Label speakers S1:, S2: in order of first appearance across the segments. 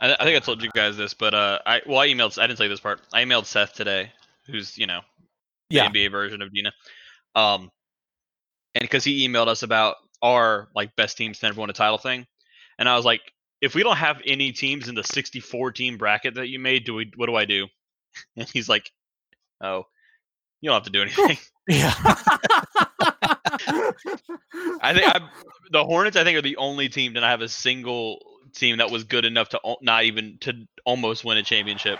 S1: I, I think I told you guys this, but uh, I well, I emailed. I didn't say this part. I emailed Seth today, who's you know, the
S2: Yeah.
S1: NBA version of Dina, um, and because he emailed us about our like best teams to never win a title thing, and I was like, if we don't have any teams in the 64 team bracket that you made, do we? What do I do? And he's like, oh, you don't have to do anything.
S2: Yeah.
S1: I think I'm, the Hornets. I think are the only team that I have a single team that was good enough to not even to almost win a championship.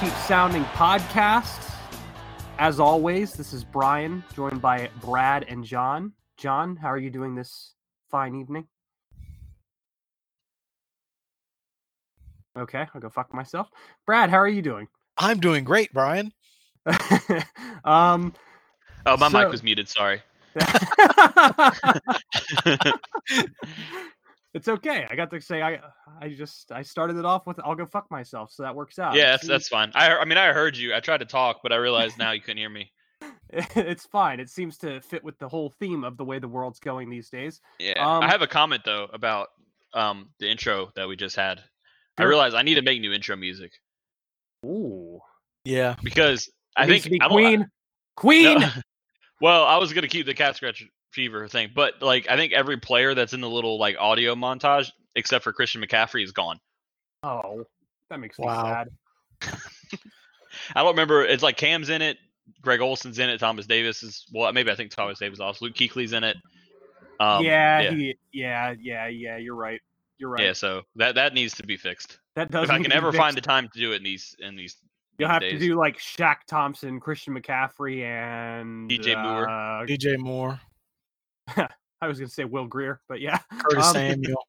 S3: Keep Pounding podcast. As always, this is Brian, joined by Brad and John. John, how are you doing this fine evening? Okay, I'll go fuck myself. Brad, how are you doing?
S2: I'm doing great, Brian.
S3: um,
S1: Oh, my
S3: So-
S1: mic was muted. Sorry.
S3: it's okay. I got to say, I I just I started it off with "I'll go fuck myself," so that works out.
S1: yeah, that's, that's fine. I, I mean, I heard you. I tried to talk, but I realized now you couldn't hear me.
S3: it's fine. It seems to fit with the whole theme of the way the world's going these days.
S1: Yeah,
S3: Um,
S1: I have a comment though about um the intro that we just had. I
S3: Sure.
S1: realized I need to make new intro music
S3: Ooh,
S2: Yeah.
S1: because I
S3: It needs
S1: think
S3: to be
S1: I don't-
S3: Queen. Queen.
S1: No. well, I was gonna keep the cat scratch fever thing, but like I think every player that's in the little like audio montage, except for Christian McCaffrey, is gone.
S3: Oh, that makes me sad.
S1: I don't remember. It's like Cam's in it, Greg Olsen's in it, Thomas Davis is well, maybe I think Thomas Davis is also Luke Kuechly's in it. Um,
S3: yeah,
S1: yeah,
S3: He, yeah, yeah, yeah. You're right. You're right.
S1: yeah. So that that needs to be fixed.
S3: that does.
S1: if I can
S3: to be
S1: ever find the time to do it in these in these
S3: you'll have to do like Shaq Thompson, Christian McCaffrey, and
S1: DJ Moore.
S3: uh,
S2: DJ Moore,
S3: I was gonna say Will Grier, but yeah.
S2: Curtis
S3: Um,
S2: Samuel.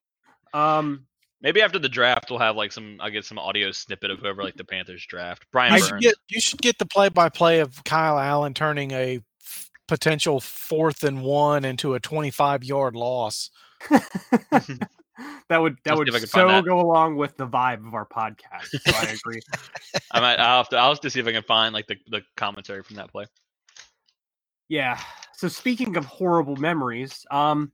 S3: Um,
S1: Maybe after the draft, we'll have like some. I'll get some audio snippet of whoever like the Panthers draft. Brian
S2: You should get you should get the play by play of Kyle Allen turning a f- potential fourth and one into a 25 yard loss.
S3: that would that
S1: I'll
S3: would
S1: if I can find
S3: so
S1: that.
S3: go along with the vibe of our podcast. So I agree.
S1: I might. I'll have to. I'll have to see if I can find like the, the commentary from that play.
S3: Yeah. So speaking of horrible memories, um,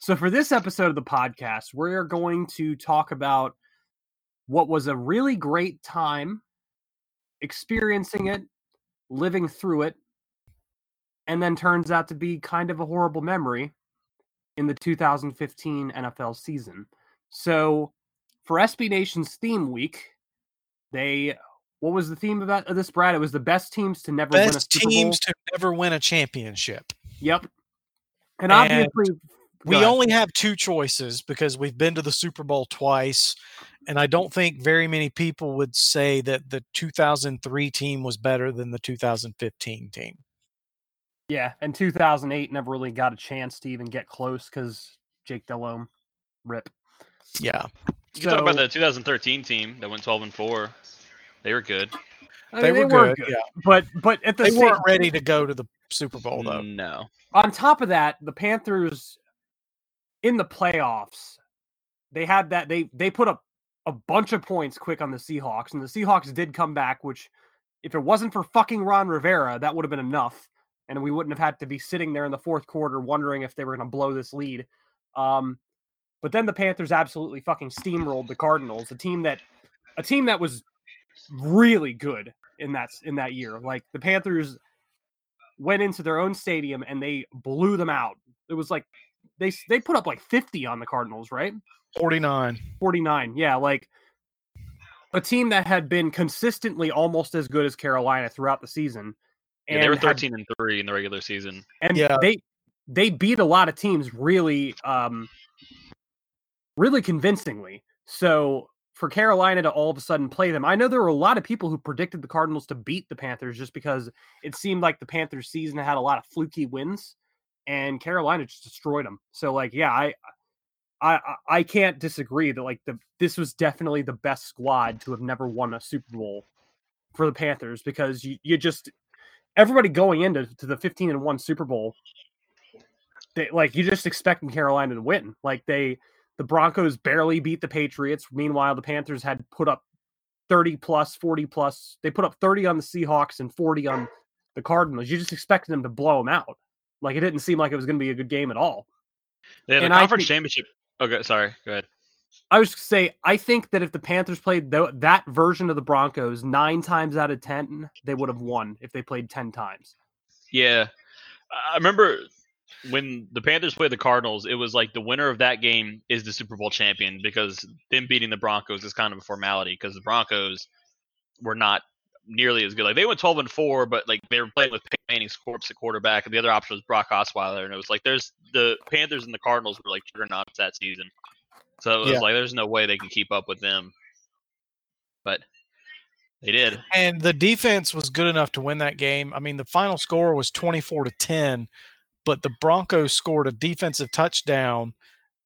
S3: so for this episode of the podcast, we're going to talk about what was a really great time experiencing it, living through it, and then turns out to be kind of a horrible memory in the 2015 NFL season. So for SB Nation's theme week, they what was the theme about of this, Brad? It was the best teams to never win a
S2: Best
S3: Super Bowl.
S2: teams to never win a championship.
S3: Yep. And
S2: And
S3: obviously,
S2: We
S3: ahead.
S2: only have two choices because we've been to the Super Bowl twice, and I don't think very many people would say that the 2003 team was better than the 2015 team.
S3: yeah, and 2008 never really got a chance to even get close because Jake Delhomme, rip.
S2: Yeah,
S1: You can talk about the 2013 team that went 12 and four. They were good.
S3: I
S2: they,
S3: mean,
S2: were, good. Yeah,
S3: but but at the
S2: they
S3: same,
S2: weren't ready to go to the Super Bowl though.
S1: No.
S3: on top of that, the Panthers in the playoffs, they had that they they put up a bunch of points quick on the Seahawks, and the Seahawks did come back. Which, if it wasn't for fucking Ron Rivera, that would have been enough, and we wouldn't have had to be sitting there in the fourth quarter wondering if they were going to blow this lead. Um, but then the Panthers absolutely fucking steamrolled the Cardinals, a team that a team that was really good in that in that year. Like the Panthers went into their own stadium and they blew them out. It was like they they put up like 50 on the Cardinals, right?
S2: 49.
S3: 49. Yeah, like a team that had been consistently almost as good as Carolina throughout the season.
S1: Yeah, they were
S3: had-
S1: 13 and three in the regular season.
S3: and
S2: Yeah.
S3: they they beat a lot of teams really um really convincingly. So for Carolina to all of a sudden play them. I know there were a lot of people who predicted the Cardinals to beat the Panthers just because it seemed like the Panthers season had a lot of fluky wins and Carolina just destroyed them. So like yeah, I I I can't disagree that like the this was definitely the best squad to have never won a Super Bowl for the Panthers because you, you just everybody going into to the 15 and 1 Super Bowl they like you just expecting Carolina to win. Like they the Broncos barely beat the Patriots. Meanwhile, the Panthers had put up 30 plus, 40 plus. They put up 30 on the Seahawks and 40 on the Cardinals. You just expected them to blow them out. Like it didn't seem like it was going to be a good game at all.
S1: Yeah, the
S3: And
S1: conference
S3: think-
S1: championship. Oh, okay, sorry. Go ahead.
S3: I was say, I think that if the Panthers played th- that version of the Broncos nine times out of 10, they would have won if they played 10 times.
S1: Yeah, I remember when the Panthers played the Cardinals. It was like the winner of that game is the Super Bowl champion because them beating the Broncos is kind of a formality because the Broncos were not nearly as good. Like they went twelve and four, but like they were playing with Peyton Manning's corpse at quarterback, and the other option was Brock Osweiler, and it was like there's the Panthers and the Cardinals were like juggernauts that season. So it was
S2: Yeah.
S1: like there's no way they can keep up with them, but they did.
S2: And the defense was good enough to win that game. I mean, the final score was 24 to 10, but the Broncos scored a defensive touchdown.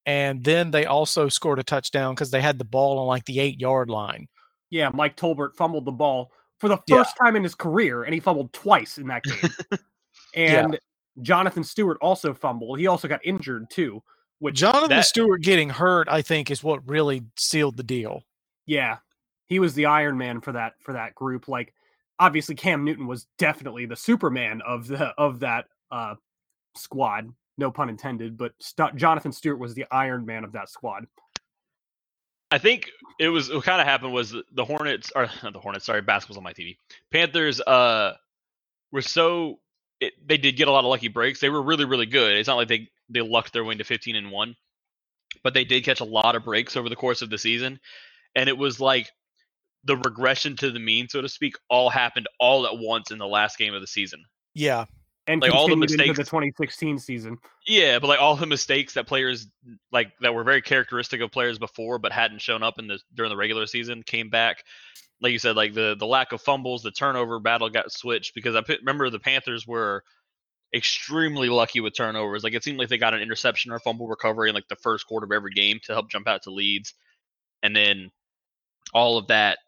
S2: And then they also scored a touchdown because they had the ball on like the eight yard line.
S3: Yeah, Mike Tolbert fumbled the ball for the
S2: Yeah.
S3: first time in his career, and he fumbled twice in that game. and Jonathan Stewart also fumbled. He also got injured too. Which
S2: Jonathan
S1: that-
S2: Stewart getting hurt, I think, is what really sealed the deal.
S3: yeah, he was the Iron Man for that for that group. Like obviously Cam Newton was definitely the Superman of the of that uh squad. No pun intended, but St- Jonathan Stewart was the Iron Man of that squad.
S1: I think it was what kind of happened was the- the Hornets or not the Hornets, sorry, basketball's on my TV. Panthers uh were so it, they did get a lot of lucky breaks. They were really really good. It's not like they they lucked their way into 15 and 1, but they did catch a lot of breaks over the course of the season and it was like the regression to the mean so to speak all happened all at once in the last game of the season.
S2: Yeah.
S3: And
S1: Like, all the
S3: mistakes into the 2016 season.
S1: Yeah, but like all the mistakes that players like that were very characteristic of players before, but hadn't shown up in the during the regular season, came back. Like you said, like the the lack of fumbles, the turnover battle got switched because I put, remember the Panthers were extremely lucky with turnovers. Like it seemed like they got an interception or fumble recovery in like the first quarter of every game to help jump out to leads, and then all of that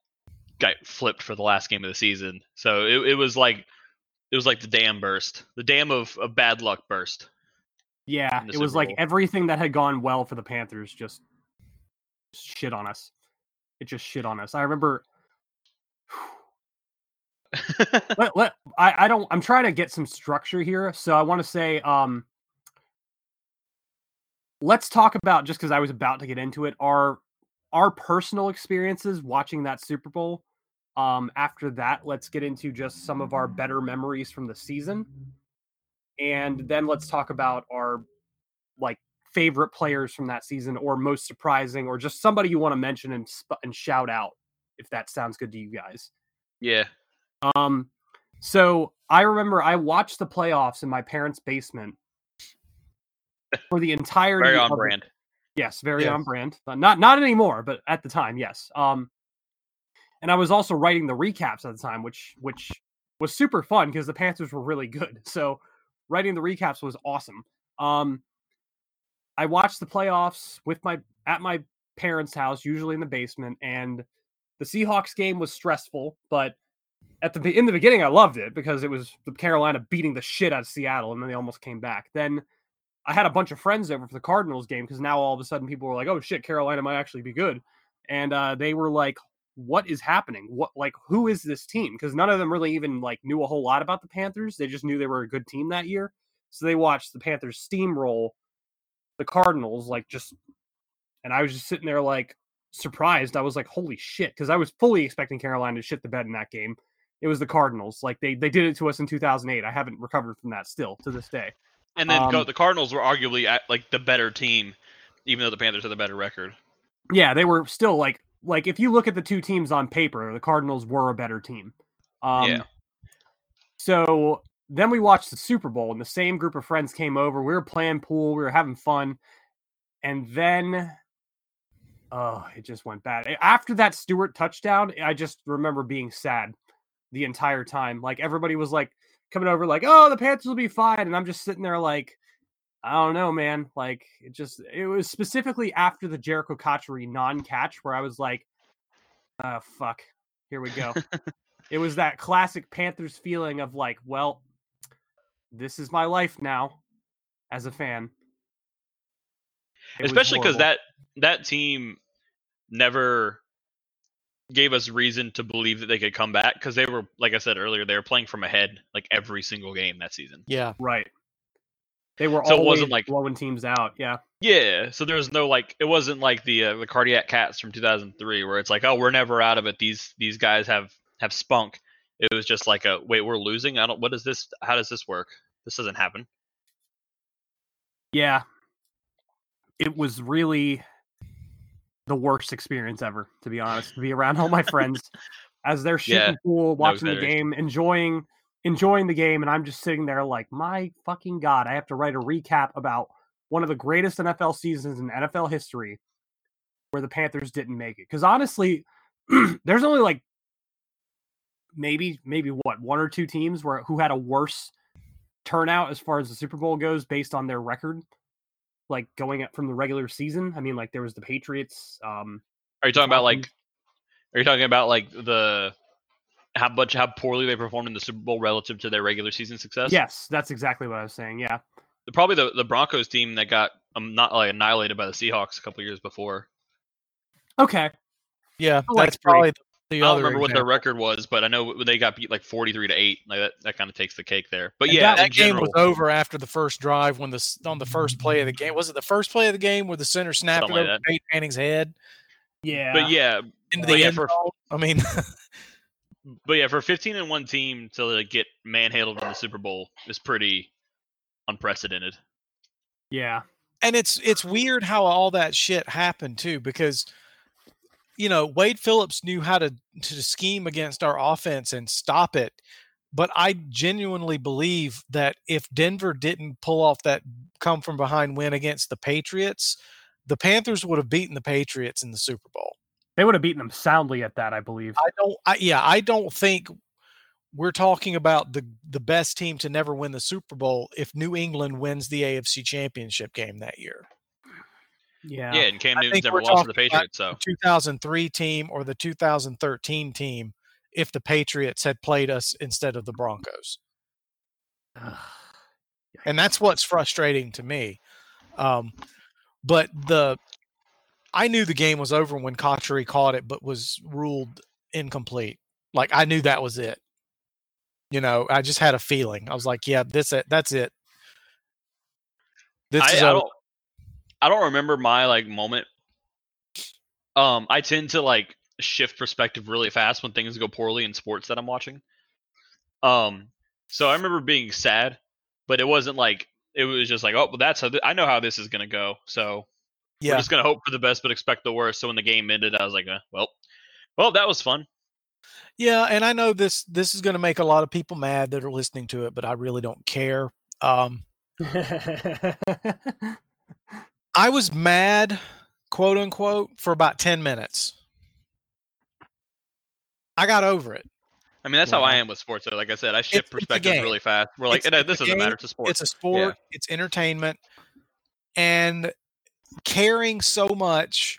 S1: got flipped for the last game of the season. So it, it was like it was like the dam burst, the dam of, of bad luck burst.
S3: Yeah, it was
S1: Super
S3: like
S1: Bowl.
S3: everything that had gone well for the Panthers just shit on us. It just shit on us. I remember let, let I, I don't I'm trying to get some structure here. So I want to say um let's talk about just because I was about to get into it, our our personal experiences watching that Super Bowl. Um after that, let's get into just some of our better memories from the season. And then let's talk about our like favorite players from that season or most surprising or just somebody you want to mention and and shout out if that sounds good to you guys.
S1: yeah.
S3: Um, so I remember I watched the playoffs in my parents' basement for the entirety.
S1: Very on brand.
S3: Yes, very
S2: Yeah.
S3: on brand. Not not anymore, but at the time, yes. Um, and I was also writing the recaps at the time, which which was super fun because the Panthers were really good. So writing the recaps was awesome. Um, I watched the playoffs with my at my parents' house, usually in the basement, and the Seahawks game was stressful, but at the in the beginning, I loved it because it was the Carolina beating the shit out of Seattle, and then they almost came back. Then I had a bunch of friends over for the Cardinals game because now all of a sudden people were like, "Oh shit, Carolina might actually be good," and uh, they were like, "What is happening? What like who is this team?" Because none of them really even like knew a whole lot about the Panthers. They just knew they were a good team that year, so they watched the Panthers steamroll the Cardinals like just, and I was just sitting there like surprised. I was like, "Holy shit!" Because I was fully expecting Carolina to shit the bed in that game. It was the Cardinals. Like they they did it to us in 2008. I haven't recovered from that still to this day.
S1: And then
S3: Um,
S1: the Cardinals were arguably at, like the better team, even though the Panthers had the better record.
S3: yeah, they were still like like if you look at the two teams on paper, the Cardinals were a better team. Um,
S1: Yeah.
S3: So then we watched the Super Bowl, and the same group of friends came over. We were playing pool, we were having fun, and then oh, it just went bad. After that Stewart touchdown, I just remember being sad the entire time. Like everybody was like coming over, like, "Oh, the Panthers will be fine," and I'm just sitting there like, I don't know, man. Like it just it was specifically after the Jericho Cotchery non-catch where I was like, oh fuck, here we go. it was that classic Panthers feeling of like, well, this is my life now as a fan.
S1: It Especially because that that team never gave us reason to believe that they could come back because they were, like I said earlier, they were playing from ahead like every single game that season.
S2: Yeah,
S3: right. They were so it wasn't like blowing teams out. Yeah.
S1: Yeah. So there was no like it wasn't like the uh, the cardiac cats from 2003 where it's like oh we're never out of it. These these guys have have spunk. It was just like a wait we're losing. I don't. What is this? How does this work? This doesn't happen.
S3: Yeah. It was really the worst experience ever, to be honest. To be around all my friends as they're shooting yeah, pool, watching no the game, enjoying enjoying the game, and I'm just sitting there like, my fucking god, I have to write a recap about one of the greatest NFL seasons in NFL history where the Panthers didn't make it. Because honestly, there's only like maybe maybe what one or two teams where who had a worse turnout as far as the Super Bowl goes based on their record, like going up from the regular season. I mean, like there was the Patriots. Um,
S1: are you talking about like? Are you talking about like the how much how poorly they performed in the Super Bowl relative to their regular season success?
S3: Yes, that's exactly what I was saying. Yeah,
S1: the, probably the the Broncos team that got um, not like annihilated by the Seahawks a couple years before.
S3: Okay.
S2: Yeah, that's probably the
S1: I don't remember example. what their record was, but I know they got beat like forty three to eight. Like that, that kind of takes the cake there. But and yeah,
S2: that, that game was over after the first drive when the on the first play of the game was it the first play of the game where the center snapped it over Peyton Manning's head.
S3: Yeah,
S1: but yeah,
S2: into the end. For, I mean,
S1: but yeah, for a 15 and one team to like, get manhandled in the Super Bowl is pretty unprecedented.
S3: Yeah,
S2: and it's it's weird how all that shit happened too, because you know Wade Phillips knew how to to scheme against our offense and stop it. But I genuinely believe that if Denver didn't pull off that come from behind win against the Patriots, the Panthers would have beaten the Patriots in the Super Bowl.
S3: They would have beaten them soundly at that, I believe.
S2: I don't. I, yeah, I don't think we're talking about the the best team to never win the Super Bowl if New England wins the AFC Championship game that year.
S3: Yeah,
S1: yeah, and Cam Newton's never lost to the Patriots. So
S2: 2003 team or the 2013 team if the Patriots had played us instead of the Broncos. and that's what's frustrating to me. Um, but the I knew the game was over when Cotchery caught it, but was ruled incomplete. Like I knew that was it. You know, I just had a feeling. I was like, yeah, this it. That's it.
S1: This I, is I don't. I don't remember my like moment. Um, I tend to like shift perspective really fast when things go poorly in sports that I'm watching. Um, so I remember being sad, but it wasn't like it was just like, oh, well, that's how th- I know how this is gonna go. So yeah. We're just gonna hope for the best but expect the worst. So when the game ended, I was like, uh, well, well, that was fun.
S2: Yeah, and I know this this is going to make a lot of people mad that are listening to it, but I really don't care. Um, I was mad, quote unquote, for about ten minutes. I got over it.
S1: I mean, that's yeah. how I am with sports. Though. Like I said, I shift perspectives really fast. We're like, this doesn't game. matter. It's a sport.
S2: It's a sport. Yeah. It's entertainment, and caring so much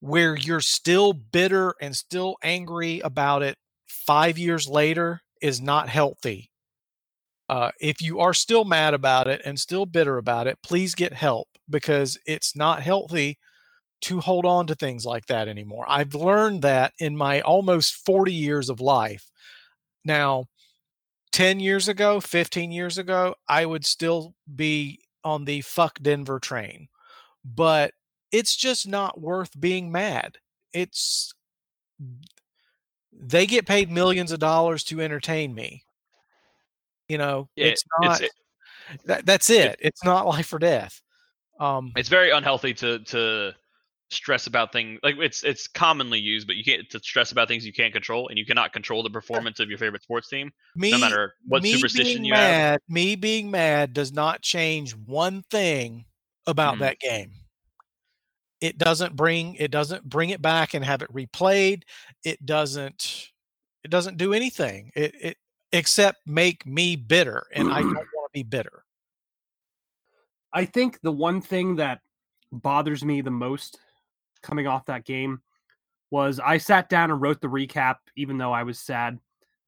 S2: where you're still bitter and still angry about it five years later is not healthy. Uh, if you are still mad about it and still bitter about it, please get help because it's not healthy to hold on to things like that anymore. I've learned that in my almost 40 years of life. Now, 10 years ago, 15 years ago, I would still be on the fuck Denver train but it's just not worth being mad. It's they get paid millions of dollars to entertain me. You know, yeah, it's not it's, that, that's it. it. It's not life or death. Um,
S1: it's very unhealthy to to stress about things like it's it's commonly used, but you can't to stress about things you can't control, and you cannot control the performance of your favorite sports team, me, no matter what superstition you
S2: mad,
S1: have.
S2: Me being mad does not change one thing about mm. that game. it doesn't bring it doesn't bring it back and have it replayed. It doesn't it doesn't do anything. It, it except make me bitter, and I don't want to be bitter.
S3: I think the one thing that bothers me the most coming off that game was I sat down and wrote the recap, even though I was sad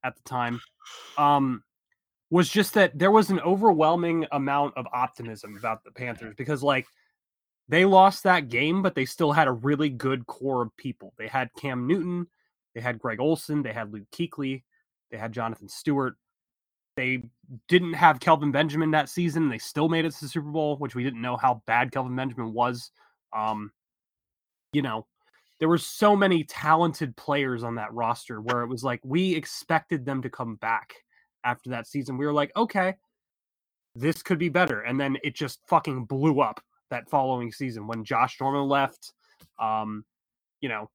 S3: at the time. Um, was just that there was an overwhelming amount of optimism about the Panthers because, like, they lost that game, but they still had a really good core of people. They had Cam Newton, they had Greg Olsen, they had Luke Kuechly, they had Jonathan Stewart. They didn't have Kelvin Benjamin that season. They still made it to the Super Bowl, which we didn't know how bad Kelvin Benjamin was. Um, you know, there were so many talented players on that roster where it was like we expected them to come back after that season. We were like, okay, this could be better. And then it just fucking blew up that following season when Josh Norman left. Um, you know,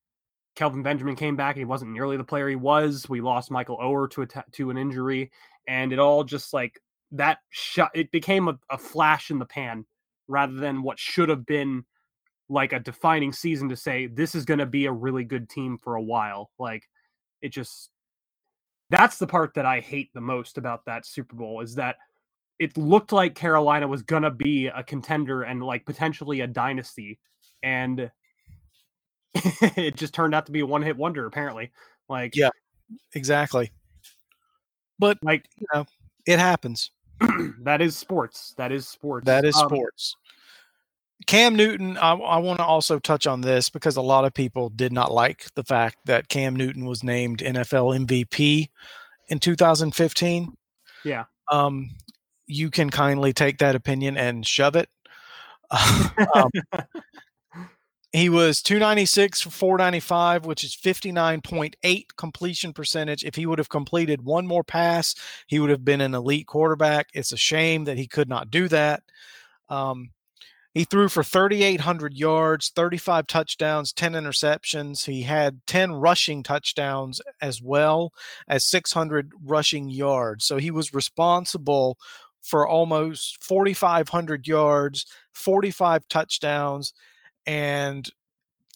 S3: Kelvin Benjamin came back. and He wasn't nearly the player he was. We lost Michael Oher to a t- to an injury, and it all just like that shot. It became a, a flash in the pan rather than what should have been like a defining season to say this is going to be a really good team for a while. Like it just that's the part that I hate the most about that Super Bowl is that it looked like Carolina was going to be a contender and like potentially a dynasty and it just turned out to be a one-hit wonder apparently. Like
S2: Yeah. Exactly. But
S3: like
S2: you know, it happens.
S3: that is sports. That is sports.
S2: That is
S3: Um,
S2: sports. Cam Newton, I, I want to also touch on this because a lot of people did not like the fact that Cam Newton was named NFL MVP in 2015.
S3: Yeah.
S2: Um, you can kindly take that opinion and shove it. um, he was 296 for 495, which is 59.8 completion percentage. If he would have completed one more pass, he would have been an elite quarterback. It's a shame that he could not do that. Um, he threw for 3,800 yards, 35 touchdowns, 10 interceptions. He had 10 rushing touchdowns as well as 600 rushing yards. So he was responsible for almost 4,500 yards, 45 touchdowns, and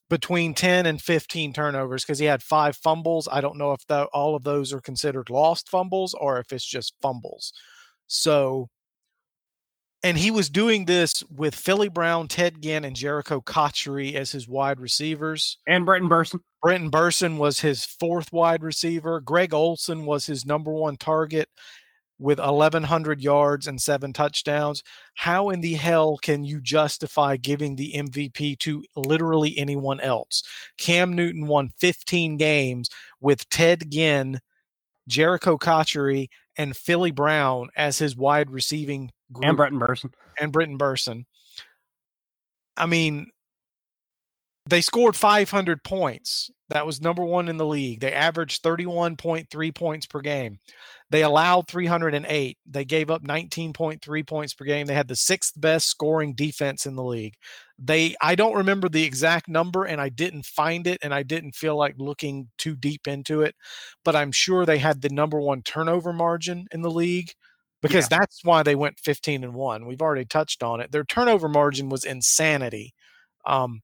S2: between 10 and 15 turnovers because he had five fumbles. I don't know if all of those are considered lost fumbles or if it's just fumbles. So, and he was doing this with Philly Brown, Ted Ginn, and Jericho Cotchery as his wide receivers.
S3: and Brenton Bersin.
S2: Brenton Bersin was his fourth wide receiver. Greg Olsen was his number one target with 1,100 yards and seven touchdowns. How in the hell can you justify giving the MVP to literally anyone else? Cam Newton won 15 games with Ted Ginn, Jericho Cotchery, and Philly Brown as his wide receiving group
S3: And Brenton Bersin.
S2: and Britton Bersin. I mean, they scored 500 points. That was number one in the league. They averaged 31.3 points per game. They allowed 308. They gave up 19.3 points per game. They had the sixth best scoring defense in the league. They, I don't remember the exact number and I didn't find it and I didn't feel like looking too deep into it, but I'm sure they had the number one turnover margin in the league because that's why they went 15 and 1 we've already touched on it their turnover margin was insanity um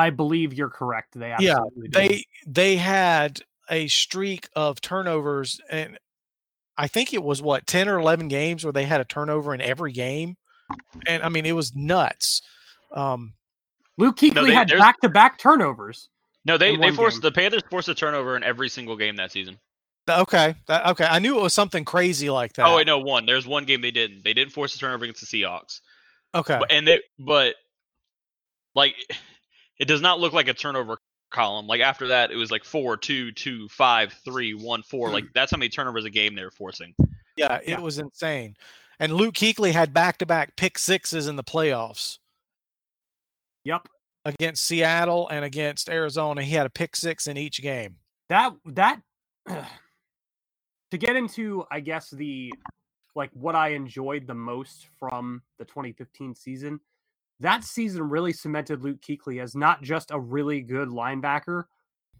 S3: I believe you're correct. They
S2: yeah
S3: absolutely did.
S2: they they had a streak of turnovers and i think it was what 10 or 11 games where they had a turnover in every game and i mean it was nuts um
S3: Luke Kuechly
S1: No, they-
S3: had back to back turnovers.
S1: No, they they forced
S3: game.
S1: the Panthers forced a turnover in every single game that season.
S2: okay that, okay i knew it was something crazy like that
S1: Oh wait, no, one. There's one game they didn't. They didn't force a turnover against the Seahawks.
S2: okay
S1: But, and they but like it does not look like a turnover column. Like after that, it was like four, two, two, five, three, one, four. Like hmm. that's how many turnovers a game they were forcing.
S2: yeah it
S3: Yeah.
S2: was insane and luke Kuechly had back-to-back pick sixes in the playoffs
S3: Yep.
S2: against Seattle and against Arizona. He had a pick six in each game.
S3: That that to get into, I guess the like what I enjoyed the most from the 2015 season. That season really cemented Luke Kuechly as not just a really good linebacker.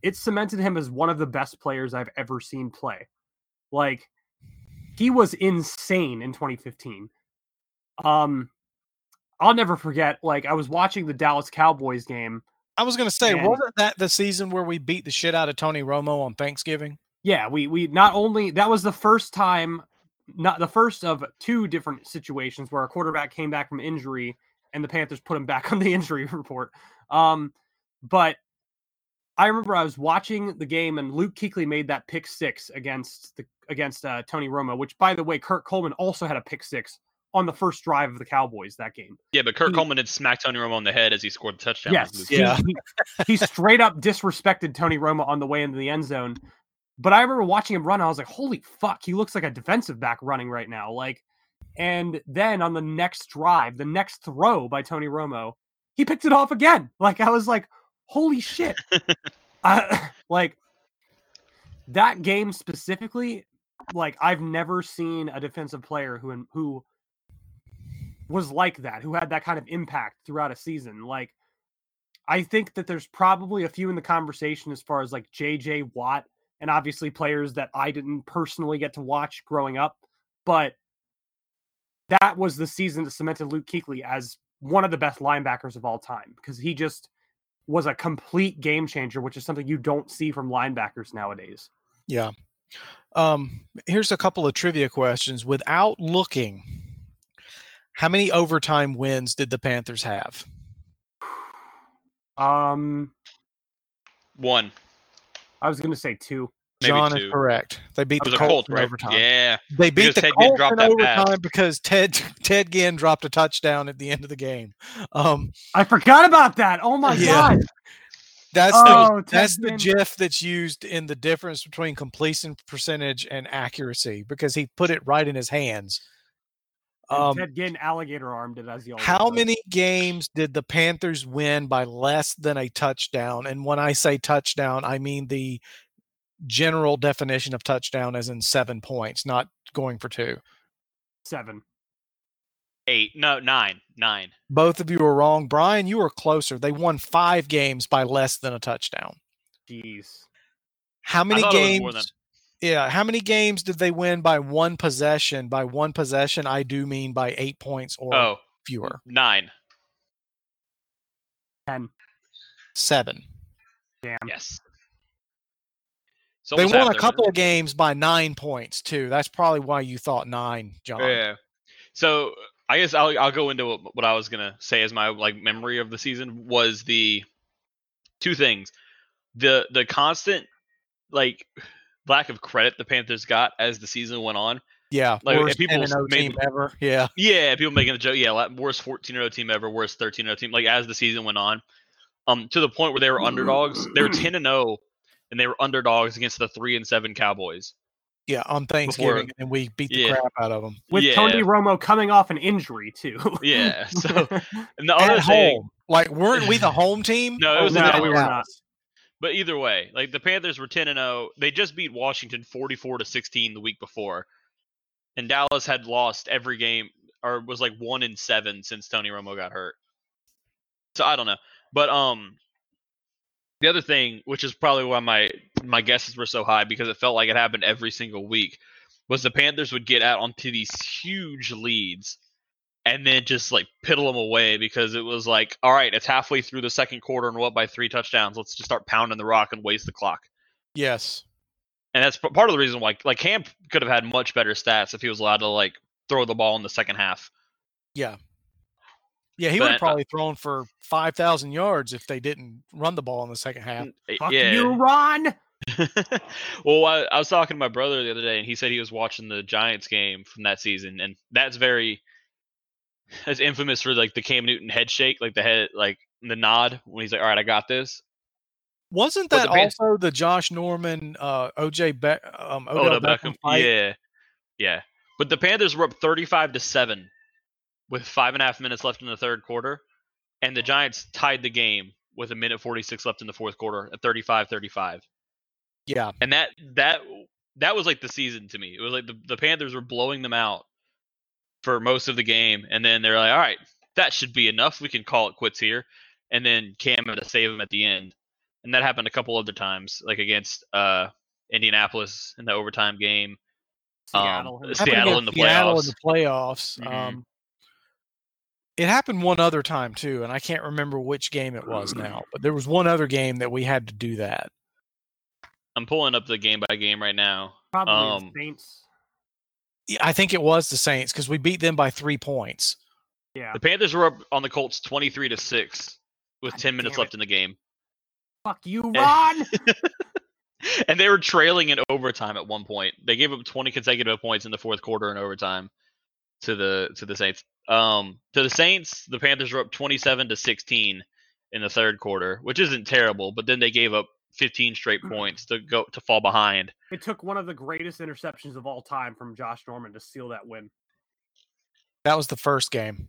S3: It cemented him as one of the best players I've ever seen play. Like he was insane in 2015. Um I'll never forget. Like I was watching the Dallas Cowboys game.
S2: I was going to say,
S3: And-
S2: wasn't that the season where we beat the shit out of Tony Romo on Thanksgiving?
S3: Yeah, we we not only that was the first time, not the first of two different situations where a quarterback came back from injury and the Panthers put him back on the injury report. Um, but I remember I was watching the game and Luke Kuechly made that pick six against the against uh, Tony Romo, which by the way, Kurt Coleman also had a pick six on the first drive of the Cowboys that game.
S1: Yeah, but Kurt
S3: He-
S1: Coleman had smacked Tony Romo on the head as he scored the touchdown.
S3: Yes, he-
S2: Yeah.
S3: he, he straight up disrespected Tony Romo on the way into the end zone. But I remember watching him run. I was like, "Holy fuck, he looks like a defensive back running right now!" Like, and then on the next drive, the next throw by Tony Romo, he picked it off again. Like, I was like, "Holy shit!" I, like that game specifically, like I've never seen a defensive player who who was like that, who had that kind of impact throughout a season. Like, I think that there's probably a few in the conversation as far as like JJ Watt and obviously players that I didn't personally get to watch growing up, but that was the season that cemented Luke Kuechly as one of the best linebackers of all time because he just was a complete game changer, which is something you don't see from linebackers nowadays.
S2: Yeah. Um, here's a couple of trivia questions. Without looking, how many overtime wins did the Panthers have?
S3: Um,
S1: One,
S3: I was going to say two.
S1: Maybe
S2: John is correct. They beat the Colts
S1: Colt,
S2: in
S1: right?
S2: overtime.
S1: Yeah,
S2: They beat
S1: Because
S2: the
S1: Ted
S2: Colts
S1: dropped
S2: in
S1: that pass.
S2: overtime because Ted Ted Ginn dropped a touchdown at the end of the game. Um,
S3: I forgot about that. Oh my
S2: Yeah.
S3: god.
S2: that's
S3: Oh,
S2: the,
S3: Ted
S2: that's the
S3: Ginn.
S2: GIF that's used in the difference between completion percentage and accuracy because he put it right in his hands. Um,
S3: Ted Ginn alligator armed it as he always
S2: How
S3: does.
S2: many games did the Panthers win by less than a touchdown? And when I say touchdown, I mean the general definition of touchdown as in seven points, not going for two.
S3: Seven.
S1: eight, no, nine, nine.
S2: Both of you are wrong. Brian, you were closer. They won five games by less than a touchdown.
S3: Jeez.
S2: How many
S1: thought it was
S2: games?
S1: than-
S2: Yeah, how many games did they win by one possession? By one possession, I do mean by eight points or
S1: Oh,
S2: fewer.
S1: nine.
S3: Ten.
S2: Seven.
S3: Damn.
S1: Yes.
S2: They won a couple of games by nine points too. That's probably why you thought nine, John.
S1: Yeah. So I guess I'll I'll go into what, what I was gonna say as my like memory of the season was the two things, the the constant like lack of credit the Panthers got as the season went on.
S2: Yeah,
S1: Like,
S2: worst
S1: people
S2: 10 and 0
S1: made-
S2: team ever. Yeah,
S1: Yeah, people making the joke. Yeah, worst 14 0 team ever, worst 13 0 team. Like as the season went on, um, to the point where they were underdogs. They were 10 and 0, and they were underdogs against the three and seven Cowboys.
S2: yeah. On Thanksgiving, and we beat the
S1: Yeah.
S2: crap out of them
S3: With
S1: Yeah.
S3: Tony Romo coming off an injury too.
S1: Yeah. So and the other
S2: at
S1: thing,
S2: home. Like, weren't we the home team?
S1: No, it was
S2: we
S1: the we were
S3: not.
S1: But either way, like the Panthers were 10 and 0. They just beat Washington 44 to 16 the week before. And Dallas had lost every game or was like 1 in 7 since Tony Romo got hurt. So I don't know. But um the other thing, which is probably why my my guesses were so high because it felt like it happened every single week, was the Panthers would get out onto these huge leads and then just like piddle them away because it was like, all right, it's halfway through the second quarter and up by three touchdowns. Let's just start pounding the rock and waste the clock.
S2: Yes.
S1: And that's part of the reason why, like, Cam could have had much better stats if he was allowed to like throw the ball in the second half.
S2: Yeah. Yeah, he would have
S1: uh,
S2: probably thrown for five thousand yards if they didn't run the ball in the second half.
S1: Uh,
S3: Fuck
S1: yeah.
S3: you, Ron.
S1: well, I, I was talking to my brother the other day, and he said he was watching the Giants game from that season, and that's very that's infamous for like the Cam Newton head shake, like the head, like the nod when he's like, "All right, I got this."
S2: Wasn't that
S1: the
S2: also the Josh Norman, uh, OJ Be- um, Odell
S1: Odell
S2: Beckham,
S1: Beckham,
S2: fight?
S1: yeah, yeah. But the Panthers were up thirty-five to seven with five and a half minutes left in the third quarter, and the Giants tied the game with a minute forty-six left in the fourth quarter at 35-35.
S2: Yeah,
S1: and that that that was like the season to me. It was like the, the Panthers were blowing them out for most of the game, and then they're like, "All right, that should be enough. We can call it quits here." And then Cam had to save them at the end, and that happened a couple other times, like against uh, Indianapolis in the overtime game. Um,
S3: Seattle.
S1: It's
S2: Happened
S1: Seattle in the
S2: Seattle
S1: playoffs.
S2: in the playoffs.
S1: Mhm.
S2: Um, It happened one other time too, and I can't remember which game it was now, but there was one other game that we had to do that.
S1: I'm pulling up the game by game right now.
S3: Probably
S1: Um,
S3: the Saints.
S2: Yeah, I think it was the Saints because we beat them by three points.
S3: Yeah.
S1: The Panthers were up on the Colts 23 to six with
S3: God
S1: 10 minutes
S3: it.
S1: left in the game,
S3: Fuck you, Ron.
S1: and they were trailing in overtime at one point. They gave up 20 consecutive points in the fourth quarter in overtime to the to the Saints. Um, to the Saints, the Panthers were up 27 to 16 in the third quarter, which isn't terrible. But then they gave up 15 straight points to go to fall behind.
S3: it took one of the greatest interceptions of all time from Josh Norman to seal that win.
S2: That was the first game.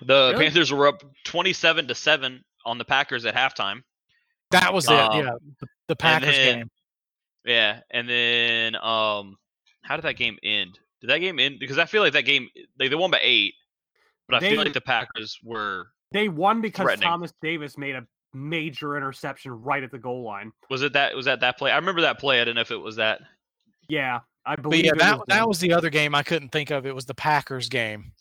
S1: The
S3: Really?
S1: Panthers were up 27 to seven on the Packers at halftime.
S2: That was
S1: Um,
S2: it. Yeah, the, the Packers
S1: then-
S2: game.
S1: Yeah, and then um, how did that game end? Did that game end? Because I feel like that game they, they won by eight, but I
S3: They-
S1: feel like the Packers were
S3: They won because Thomas Davis made a major interception right at the goal line.
S1: was it that was that that play? I remember that play. I didn't know if it was that.
S3: Yeah, I
S2: But
S3: believe
S2: yeah,
S3: it
S2: that
S3: was
S2: that was the other game I couldn't think of. It was the Packers game.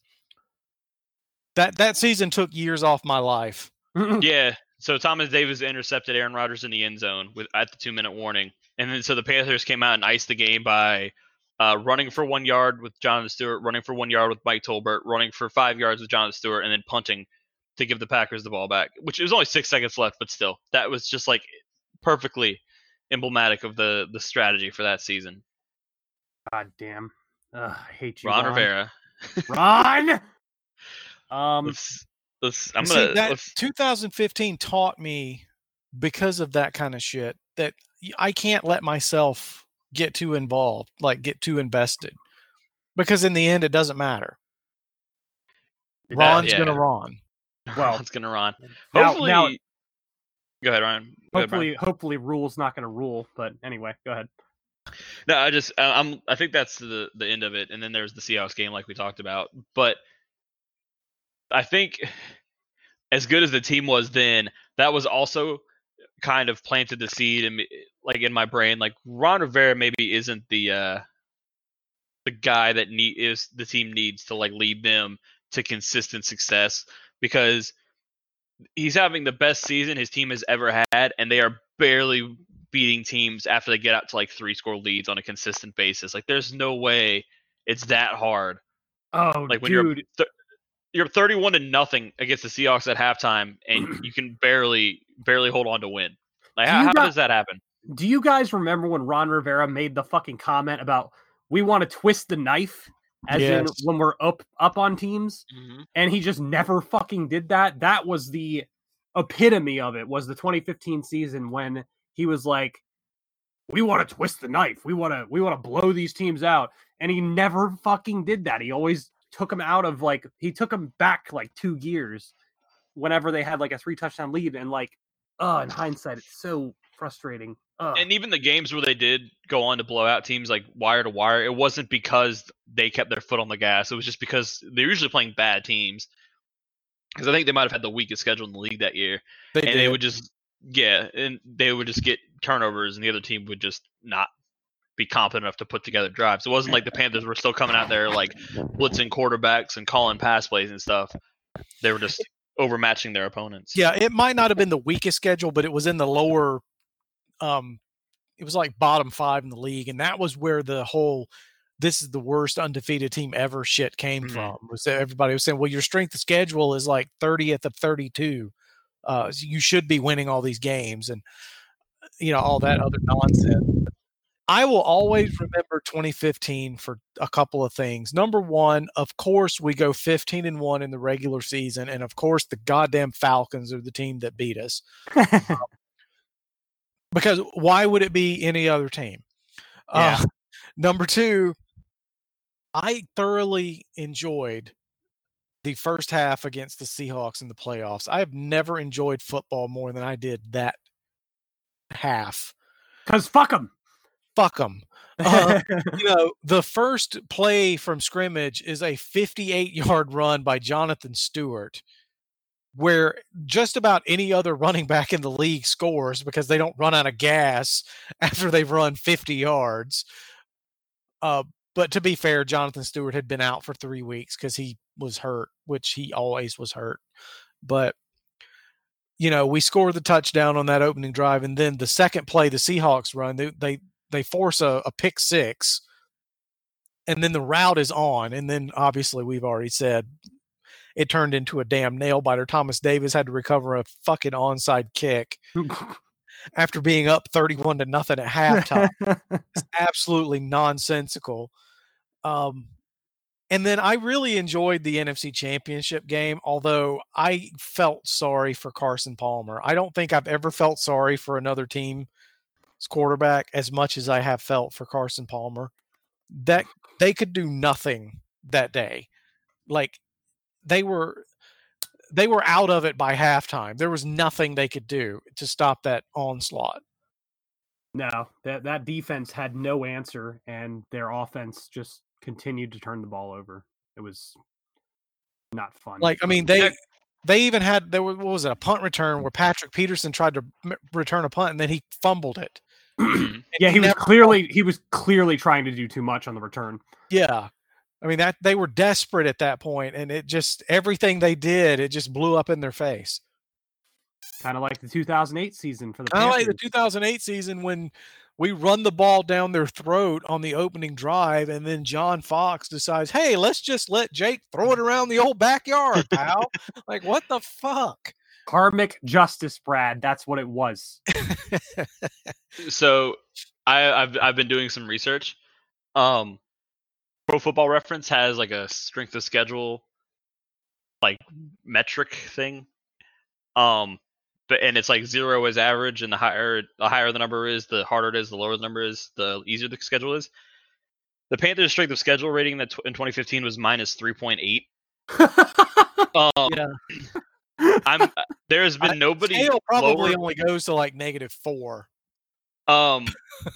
S2: That that season took years off my life.
S1: yeah. So Thomas Davis intercepted Aaron Rodgers in the end zone with at the two minute warning, and then so the Panthers came out and iced the game by uh, running for one yard with Jonathan Stewart, running for one yard with Mike Tolbert, running for five yards with Jonathan Stewart, and then punting to give the Packers the ball back. Which it was only six seconds left, but still, that was just like perfectly emblematic of the the strategy for that season.
S3: God damn. Ugh, I hate you,
S1: Ron
S3: Ron.
S1: Rivera.
S3: Ron. Um,
S1: Let's let's. I'm gonna.
S2: that
S1: let's,
S2: 2015 taught me because of that kind of shit that I can't let myself get too involved, like get too invested, because in the end it doesn't matter.
S1: That-
S2: Ron's
S1: yeah.
S2: gonna Ron.
S3: well,
S1: Ron's gonna run. Hopefully.
S3: now,
S1: go ahead, Ryan. Go ahead, Brian.
S3: hopefully, hopefully, Rhule's not going to rule. But anyway, go ahead.
S1: No, I just I- I'm I think that's the the end of it, and then there's the Seahawks game like we talked about. But I think as good as the team was then, that was also kind of planted the seed and like in my brain, like Ron Rivera maybe isn't the uh the guy that need is the team needs to like lead them to consistent success because he's having the best season his team has ever had, and they are barely beating teams after they get out to like three score leads on a consistent basis. Like there's no way it's that hard.
S3: Oh,
S1: Like when you're th- you're 31 to nothing against the Seahawks at halftime, and you can barely barely hold on to win. Like how, how
S3: got-
S1: does that happen?
S3: Do you guys remember when Ron Rivera made the fucking comment about we want to twist the knife, as in when we're up up on teams, mm-hmm. and he just never fucking did that. That was the epitome of it. Was the 2015 season when he was like, "We want to twist the knife. We want to we want to blow these teams out," and he never fucking did that. He always took them out of like he took them back like two years whenever they had like a three touchdown lead, and like, oh, in hindsight, it's so frustrating. Ugh.
S1: And even the games where they did go on to blow out teams like wire to wire, it wasn't because they kept their foot on the gas. It was just because they're usually playing bad teams. Because I think they might have had the weakest schedule in the league that year.
S2: They
S1: and
S2: did.
S1: they would just yeah, and they would just get turnovers, and the other team would just not be competent enough to put together drives. It wasn't like the Panthers were still coming out there like blitzing quarterbacks and calling pass plays and stuff. They were just overmatching their opponents.
S2: yeah, it might not have been the weakest schedule, but it was in the lower. Um, it was like bottom five in the league, and that was where the whole "this is the worst undefeated team ever" shit came
S1: Mhm.
S2: from. Was that everybody was saying, "Well, your strength of schedule is like thirtieth of thirty-two. Uh, so you should be winning all these games," and you know all that other nonsense. I will always remember 2015 for a couple of things. Number one, of course, we go 15 and one in the regular season, and of course, the goddamn Falcons are the team that beat us. Because why would it be any other team?
S3: Yeah.
S2: Uh, number two, I thoroughly enjoyed the first half against the Seahawks in the playoffs. I have never enjoyed football more than I did that half.
S3: Because fuck them.
S2: Fuck them. Uh, you know, the first play from scrimmage is a 58 yard run by Jonathan Stewart, where just about any other running back in the league scores because they don't run out of gas after they've run 50 yards. Uh, but to be fair, Jonathan Stewart had been out for three weeks because he was hurt, which he always was hurt. But you know, we scored the touchdown on that opening drive, and then the second play, the Seahawks run, they they, they force a, a pick six, and then the route is on, and then obviously we've already said it turned into a damn nail biter. Thomas Davis had to recover a fucking onside kick after being up 31 to nothing at halftime. it's absolutely nonsensical. Um, and then I really enjoyed the NFC Championship game, although I felt sorry for Carson Palmer. I don't think I've ever felt sorry for another team's quarterback as much as I have felt for Carson Palmer. That they could do nothing that day. Like they were they were out of it by halftime. There was nothing they could do to stop that onslaught.
S3: No, that that defense had no answer, and their offense just continued to turn the ball over. It was not fun.
S2: Like I mean, they they even had there was what was it a punt return where Patrick Peterson tried to m- return a punt and then he fumbled it.
S3: Yeah, he was
S2: never-
S3: clearly he was clearly trying to do too much on the return.
S2: Yeah. I mean that they were desperate at that point and it just everything they did it just blew up in their face.
S3: Kind of like the 2008 season for the
S2: Kind of like the 2008 season when we run the ball down their throat on the opening drive and then John Fox decides, "Hey, let's just let Jake throw it around the old backyard, pal." like what the fuck?
S3: karmic justice, Brad. That's what it was.
S1: So I, I've I've been doing some research. Um, Pro Football Reference has like a strength of schedule, like metric thing. Um, but and it's like zero is average, and the higher the higher the number is, the harder it is. The lower the number is, the easier the schedule is. The Panthers' strength of schedule rating that tw- in 2015 was minus 3.8. Um,
S2: Yeah.
S1: I'm uh, there has been nobody
S2: Scale probably
S1: lower-
S2: only goes to like negative 4.
S1: Um,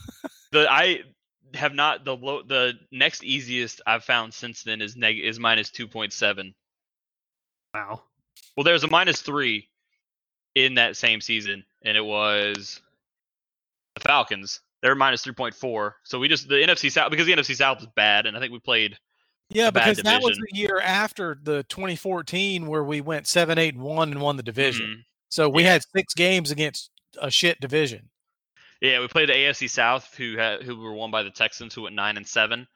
S1: the I have not the low the next easiest I've found since then is neg is minus two point seven.
S3: wow.
S1: Well, there's a minus three in that same season, and it was the Falcons. They're minus three point four. So we just the NFC South because the NFC South is bad, and I think we played.
S2: Yeah, because that was the year after the 2014 where we went 7 8 and 1 and won the division.
S1: Mhm.
S2: So we
S1: Yeah.
S2: had 6 games against a shit division.
S1: Yeah, we played the AFC South, who had who were won by the Texans, who went nine and seven,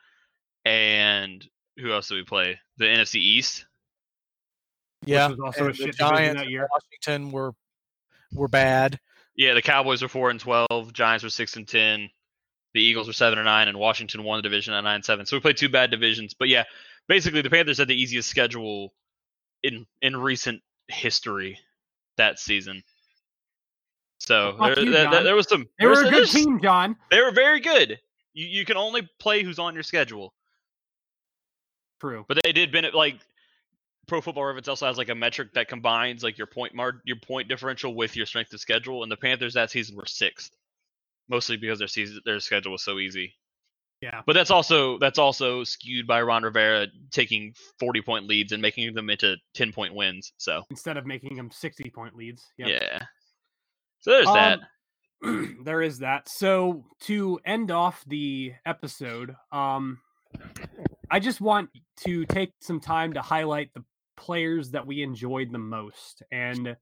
S1: and who else did we play? The NFC East.
S2: Yeah.
S3: was also
S2: and the
S3: shit division
S2: Giants
S3: that year.
S2: Washington were were bad.
S1: Yeah, the Cowboys were four and twelve. Giants were six and ten. The Eagles were seven and nine, and Washington won the division at nine and seven. So we played two bad divisions. But yeah, basically the Panthers had the easiest schedule in in recent history that season. So
S3: Well,
S1: there,
S3: you,
S1: there, was some.
S3: They were a good team, John.
S1: They were very good. You you can only play who's on your schedule.
S3: True.
S1: But they did benefit like Pro Football Reference also has like a metric that combines like your point mar- your point differential with your strength of schedule, and the Panthers that season were sixth, mostly because their season their schedule was so easy.
S3: Yeah.
S1: But that's also that's also skewed by Ron Rivera taking forty point leads and making them into ten point wins. So
S3: Instead of making them 60 point leads. Yep.
S1: yeah, so there's that.
S3: Um, there is that. So to end off the episode, um, I just want to take some time to highlight the players that we enjoyed the most, and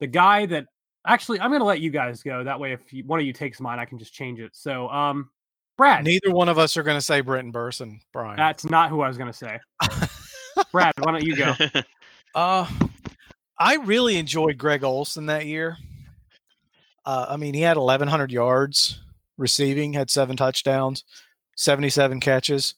S3: the guy that actually I'm going to let you guys go. That way, if you, one of you takes mine, I can just change it. So, um, Brad,
S2: Neither one of us are going to say Brenton Bersin, Brian.
S3: that's not who I was going to say. Brad, why don't you go?
S2: Uh, I really enjoyed Greg Olsen that year. Uh, I mean, he had 1,100 yards receiving, had seven touchdowns, 77 catches.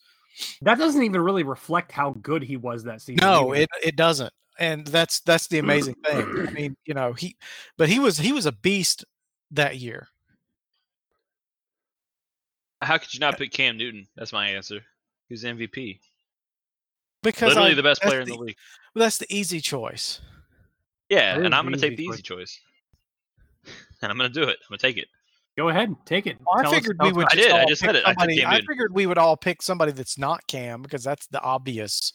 S3: That doesn't even really reflect how good he was that season.
S2: No,
S3: either.
S2: it it doesn't, and that's that's the amazing thing. I mean, you know, he, but he was he was a beast that year.
S1: How could you not pick Cam Newton? That's my answer. He's MVP,
S2: Because
S1: literally
S2: I-
S1: the best
S2: that's
S1: player in the league.
S2: Well, that's the easy choice.
S1: Yeah, and I'm going to take
S3: easy
S1: the
S3: choice.
S1: easy choice, and I'm going to do it. I'm going to take it.
S3: Go ahead, take it.
S2: I
S3: Tell us-
S2: figured we would.
S1: I did, I just
S2: pick
S1: said it. I took
S2: somebody-
S1: Cam
S2: I figured we would all pick somebody that's not Cam because that's the obvious.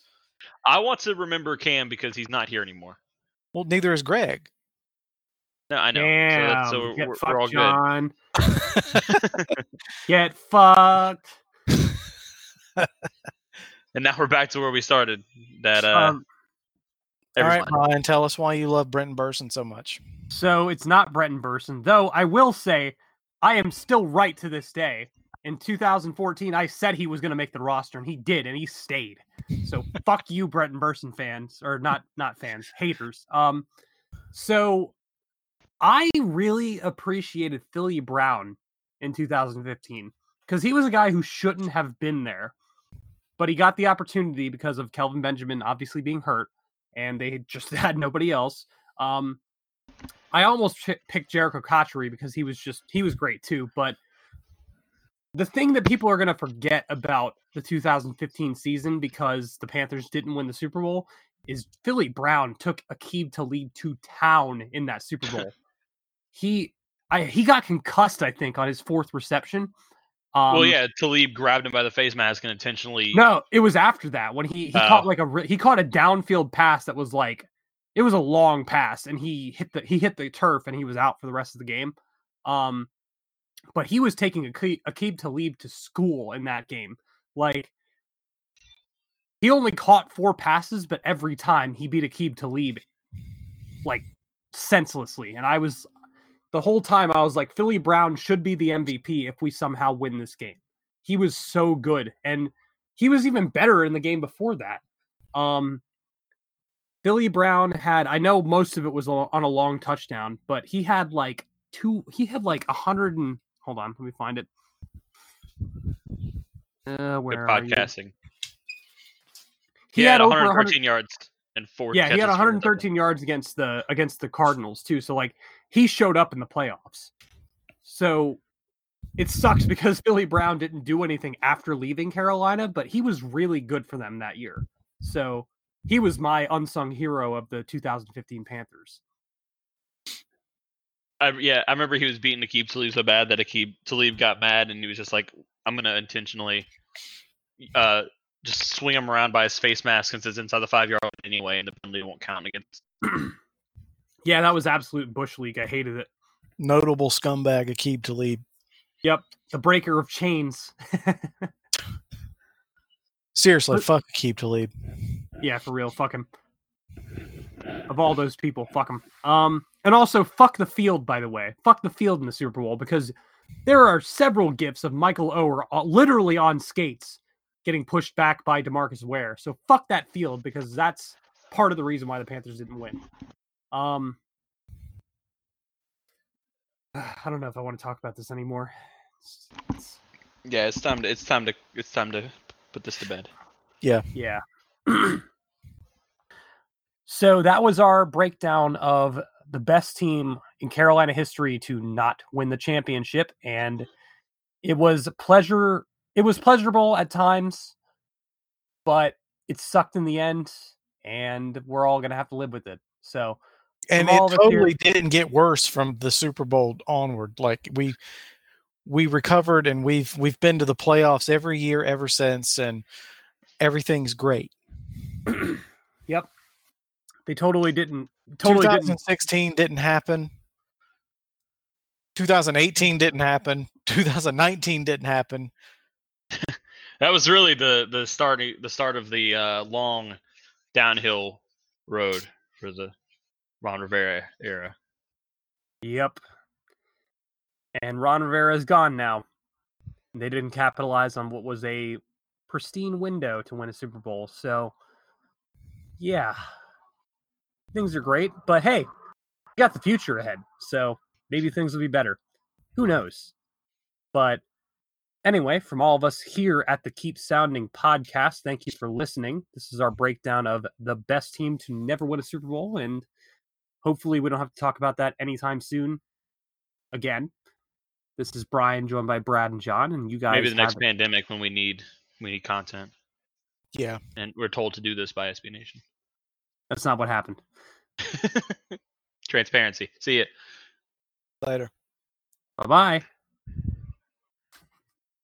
S1: I want to remember Cam because he's not here anymore.
S2: Well, neither is Greg.
S1: No, I know.
S3: Damn,
S1: so that's, so we're,
S3: get
S1: we're,
S3: fucked,
S1: we're all
S3: John. Get fucked.
S1: and now we're back to where we started. That uh,
S3: Um,
S2: All right,
S1: everyone-
S2: Brian, tell us why you love Brenton Bersin so much.
S3: So it's not Brenton Bersin, though. I will say, I am still right to this day. In 2014, I said he was going to make the roster, and he did, and he stayed. So fuck you, Brenton Bersin fans, or not not fans, haters. Um, so I really appreciated Philly Brown in 2015 because he was a guy who shouldn't have been there, but he got the opportunity because of Kelvin Benjamin obviously being hurt, and they just had nobody else. Um, I almost pi- picked Jerricho Cotchery because he was just he was great too, but the thing that people are going to forget about the 2015 season because the Panthers didn't win the Super Bowl is Philly Brown took Aqib Talib to town in that Super Bowl. he I he got concussed, I think, on his fourth reception. Um,
S1: well, yeah, Talib grabbed him by the face mask and intentionally.
S3: No, it was after that when he he caught
S1: Oh.
S3: like a he caught a downfield pass that was like it was a long pass and he hit the he hit the turf and he was out for the rest of the game. Um, but he was taking Aqib, Aqib Talib to school in that game. Like he only caught four passes, but every time he beat Aqib Talib like senselessly. And I was the whole time I was like, Philly Brown should be the MVP if we somehow win this game. He was so good. And he was even better in the game before that. Um Philly Brown had I know most of it was on a long touchdown, but he had like two he had like a hundred and hold on, let me find it. Uh where are you?
S1: podcasting.
S3: He,
S1: He,
S3: had,
S1: had,
S3: over 100
S1: 113 yards and four.
S3: Yeah, he had
S1: for a touchdown.
S3: 113 yards against the against the Cardinals too. So like he showed up in the playoffs. So it sucks because Philly Brown didn't do anything after leaving Carolina, but he was really good for them that year. So he was my unsung hero of the 2015 Panthers.
S1: I, yeah, I remember he was beating Aqib Talib so bad that Aqib Talib got mad and he was just like, "I'm gonna intentionally, uh, just swing him around by his face mask since it's inside the five yard line anyway, and the penalty won't count against."
S3: Yeah, that was absolute bush league. I hated it.
S2: Notable scumbag Aqib Talib.
S3: Yep, the breaker of chains.
S2: Seriously,
S3: But-
S2: fuck Aqib Talib.
S3: Yeah, for real. Fuck him. Of all those people, fuck him. Um, and also fuck the field. By the way, fuck the field in the Super Bowl because there are several gifs of Michael Oher uh, literally on skates getting pushed back by DeMarcus Ware. So fuck that field because that's part of the reason why the Panthers didn't win. Um, I don't know if I want to talk about this anymore. It's- it's-
S1: Yeah, it's time to it's time to it's time to put this to bed.
S3: Yeah. Yeah. so that was our breakdown of the best team in Carolina history to not win the championship and it was pleasure it was pleasurable at times but it sucked in the end and we're all going to have to live with it. So
S2: And it
S3: us here-
S2: totally didn't get worse from the Super Bowl onward. Like we we recovered and we've we've been to the playoffs every year ever since and everything's great.
S3: yep. They totally didn't totally didn't
S2: 2016 didn't happen. 2018 didn't happen. 2019 didn't happen.
S1: That was really the the start the start of the uh, long downhill road for the Ron Rivera era.
S3: Yep. And Ron Rivera is gone now. They didn't capitalize on what was a pristine window to win a Super Bowl. So, yeah, things are great. But hey, we got the future ahead. So maybe things will be better. Who knows? But anyway, from all of us here at the Keep Pounding podcast, thank you for listening. This is our breakdown of the best team to never win a Super Bowl. And hopefully, we don't have to talk about that anytime soon again. This is Brian, joined by Brad and John, and you guys.
S1: Maybe the next pandemic when we need we need content,
S2: Yeah.
S1: and we're told to do this by SB Nation.
S3: That's not what happened.
S1: Transparency. See you
S2: Later.
S3: Bye bye.